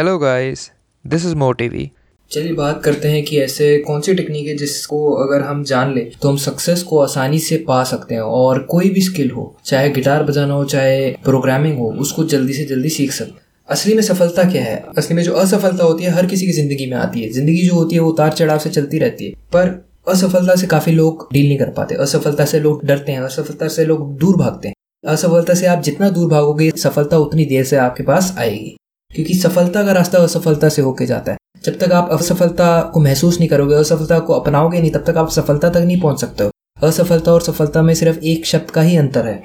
Hello guys this is मोटिवी चलिए बात करते हैं कि ऐसे कौन सी टेक्निक है जिसको अगर हम जान लें तो हम सक्सेस को आसानी से पा सकते हैं और कोई भी स्किल हो, चाहे गिटार बजाना हो, चाहे प्रोग्रामिंग हो, उसको जल्दी से जल्दी सीख सकते हैं। असली में सफलता क्या है? असली में जो असफलता होती है, हर किसी की ज़िंदगी में आती है। ज़िंदगी जो होती है, वो उतार चढ़ाव से चलती रहती है। पर असफलता से काफ़ी लोग डील नहीं कर पाते। असफलता से लोग डरते हैं, असफलता से लोग दूर भागते हैं। असफलता से आप जितना दूर भागोगे, सफलता उतनी देर से आपके पास आएगी। क्योंकि सफलता का रास्ता असफलता से होके जाता है। जब तक आप असफलता को महसूस नहीं करोगे, असफलता को अपनाओगे नहीं, तब तक आप सफलता तक नहीं पहुँच सकते हो। असफलता और सफलता में सिर्फ़ एक शब्द का ही अंतर है।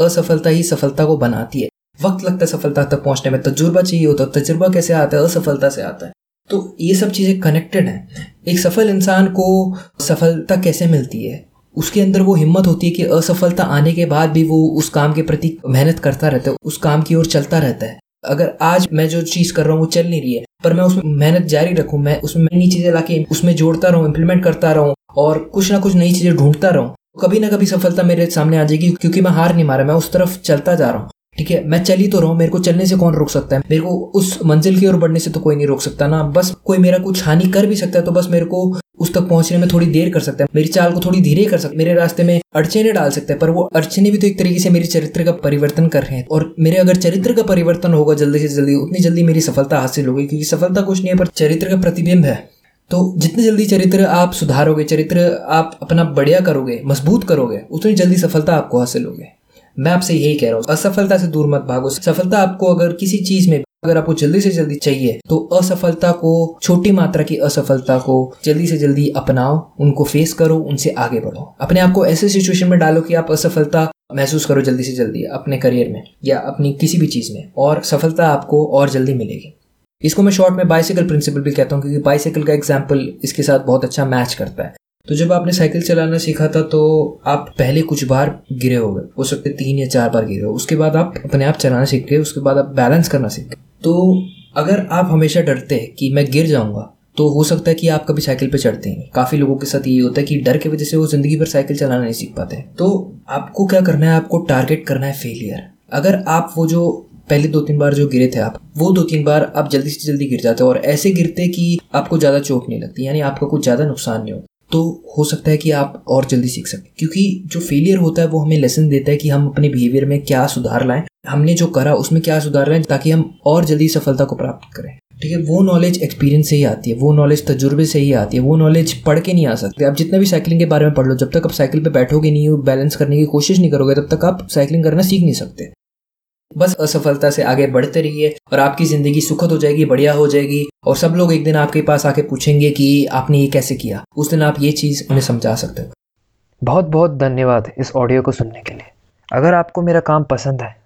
असफलता ही सफलता को बनाती है। वक्त लगता है सफलता तक पहुँचने में, तजुर्बा चाहिए होता है, तजुर्बा कैसे आता है? असफलता से आता है। तो ये सब चीज़ें कनेक्टेड हैं। एक सफल इंसान को सफलता कैसे मिलती है? उसके अंदर वो हिम्मत होती है कि असफलता आने के बाद भी वो उस काम के प्रति मेहनत करता रहता है, उस काम की ओर चलता रहता है। अगर आज मैं जो चीज़ कर रहा हूँ वो चल नहीं रही है, पर मैं उसमें मेहनत जारी रखूँ, मैं उसमें नई चीज़ें लाके उसमें जोड़ता रहूँ इम्प्लीमेंट करता रहूँ और कुछ ना कुछ नई चीज़ें ढूंढता रहूँ कभी ना कभी सफलता मेरे सामने आ जाएगी क्योंकि मैं हार नहीं मारा, मैं उस तरफ़ चलता जा रहा हूँ। ठीक है, मैं चल तो रहा हूँ, मेरे को चलने से कौन रोक सकता है? मेरे को उस मंजिल की ओर बढ़ने से तो कोई नहीं रोक सकता ना, बस कोई मेरा कुछ हानि कर भी सकता है तो बस मेरे को उस तक पहुँचने में थोड़ी देर कर सकता है। मेरी चाल को थोड़ी धीरे कर सकता है। मेरे रास्ते में अड़चने डाल सकते हैं, पर वो अड़चने भी तो एक तरीके से मेरे चरित्र का परिवर्तन कर रहे हैं। और मेरे अगर चरित्र का परिवर्तन होगा जल्दी से जल्दी, उतनी जल्दी मेरी सफलता हासिल होगी, क्योंकि सफलता कुछ नहीं है, पर चरित्र का प्रतिबिंब है। तो जितनी जल्दी चरित्र आप सुधारोगे, चरित्र आप अपना बढ़िया करोगे, मज़बूत करोगे, उतनी जल्दी सफलता आपको हासिल होगी। मैं आपसे यही कह रहा हूँ, असफलता से दूर मत भागो। सफलता आपको अगर किसी चीज़ में अगर आपको जल्दी से जल्दी चाहिए तो असफलता को, छोटी मात्रा की असफलता को जल्दी से जल्दी अपनाओ, उनको फेस करो, उनसे आगे बढ़ो। अपने आप को ऐसे सिचुएशन में डालो कि आप असफलता महसूस करो जल्दी से जल्दी अपने करियर में या अपनी किसी भी चीज़ में और सफलता आपको और जल्दी मिलेगी। इसको मैं शॉर्ट में बाइसिकल प्रिंसिपल भी कहता हूँ क्योंकि बाइसिकल का एग्ज़ाम्पल इसके साथ बहुत अच्छा मैच करता है। तो जब आपने साइकिल चलाना सीखा था तो आप पहले कुछ बार गिरे हो गए हो सकते तीन या चार बार गिरे हो। उसके बाद आप अपने आप चलाना सीख गए, उसके बाद आप बैलेंस करना सीख गए। तो अगर आप हमेशा डरते हैं कि मैं गिर जाऊँगा तो हो सकता है कि आप कभी साइकिल पे चढ़ते हैं काफ़ी लोगों के साथ ये होता है कि डर की वजह से वो ज़िंदगी भर साइकिल चलाना नहीं सीख पाते। तो आपको क्या करना है? आपको टारगेट करना है फेलियर। अगर आप वो जो पहले दो तीन बार जो गिरे थे आप, वो दो तीन बार आप जल्दी से जल्दी गिर जाते हो और ऐसे गिरते कि आपको ज़्यादा चोट नहीं लगती, यानी आपका कुछ ज़्यादा नुकसान नहीं होता तो हो सकता है कि आप और जल्दी सीख सकें। क्योंकि जो फेलियर होता है वो हमें लेसन देता है कि हम अपने बिहेवियर में क्या सुधार लाएँ हमने जो करा, उसमें क्या सुधार लाएँ ताकि हम और जल्दी सफलता को प्राप्त करें। ठीक है, वो नॉलेज एक्सपीरियंस से ही आती है, वो नॉलेज तजुर्बे से ही आती है, वो नॉलेज पढ़ के नहीं आ सकती। आप जितना भी साइकिलिंग के बारे में पढ़ लो, जब तक आप साइकिल पे बैठोगे नहीं बैलेंस करने की कोशिश नहीं करोगे, तब तक आप साइकिलिंग करना सीख नहीं सकते। बस असफलता से आगे बढ़ते रहिए और आपकी ज़िंदगी सुखद हो जाएगी, बढ़िया हो जाएगी और सब लोग एक दिन आपके पास आके पूछेंगे कि आपने ये कैसे किया? उस दिन आप ये चीज़ उन्हें समझा सकते हो। बहुत बहुत धन्यवाद इस ऑडियो को सुनने के लिए। अगर आपको मेरा काम पसंद है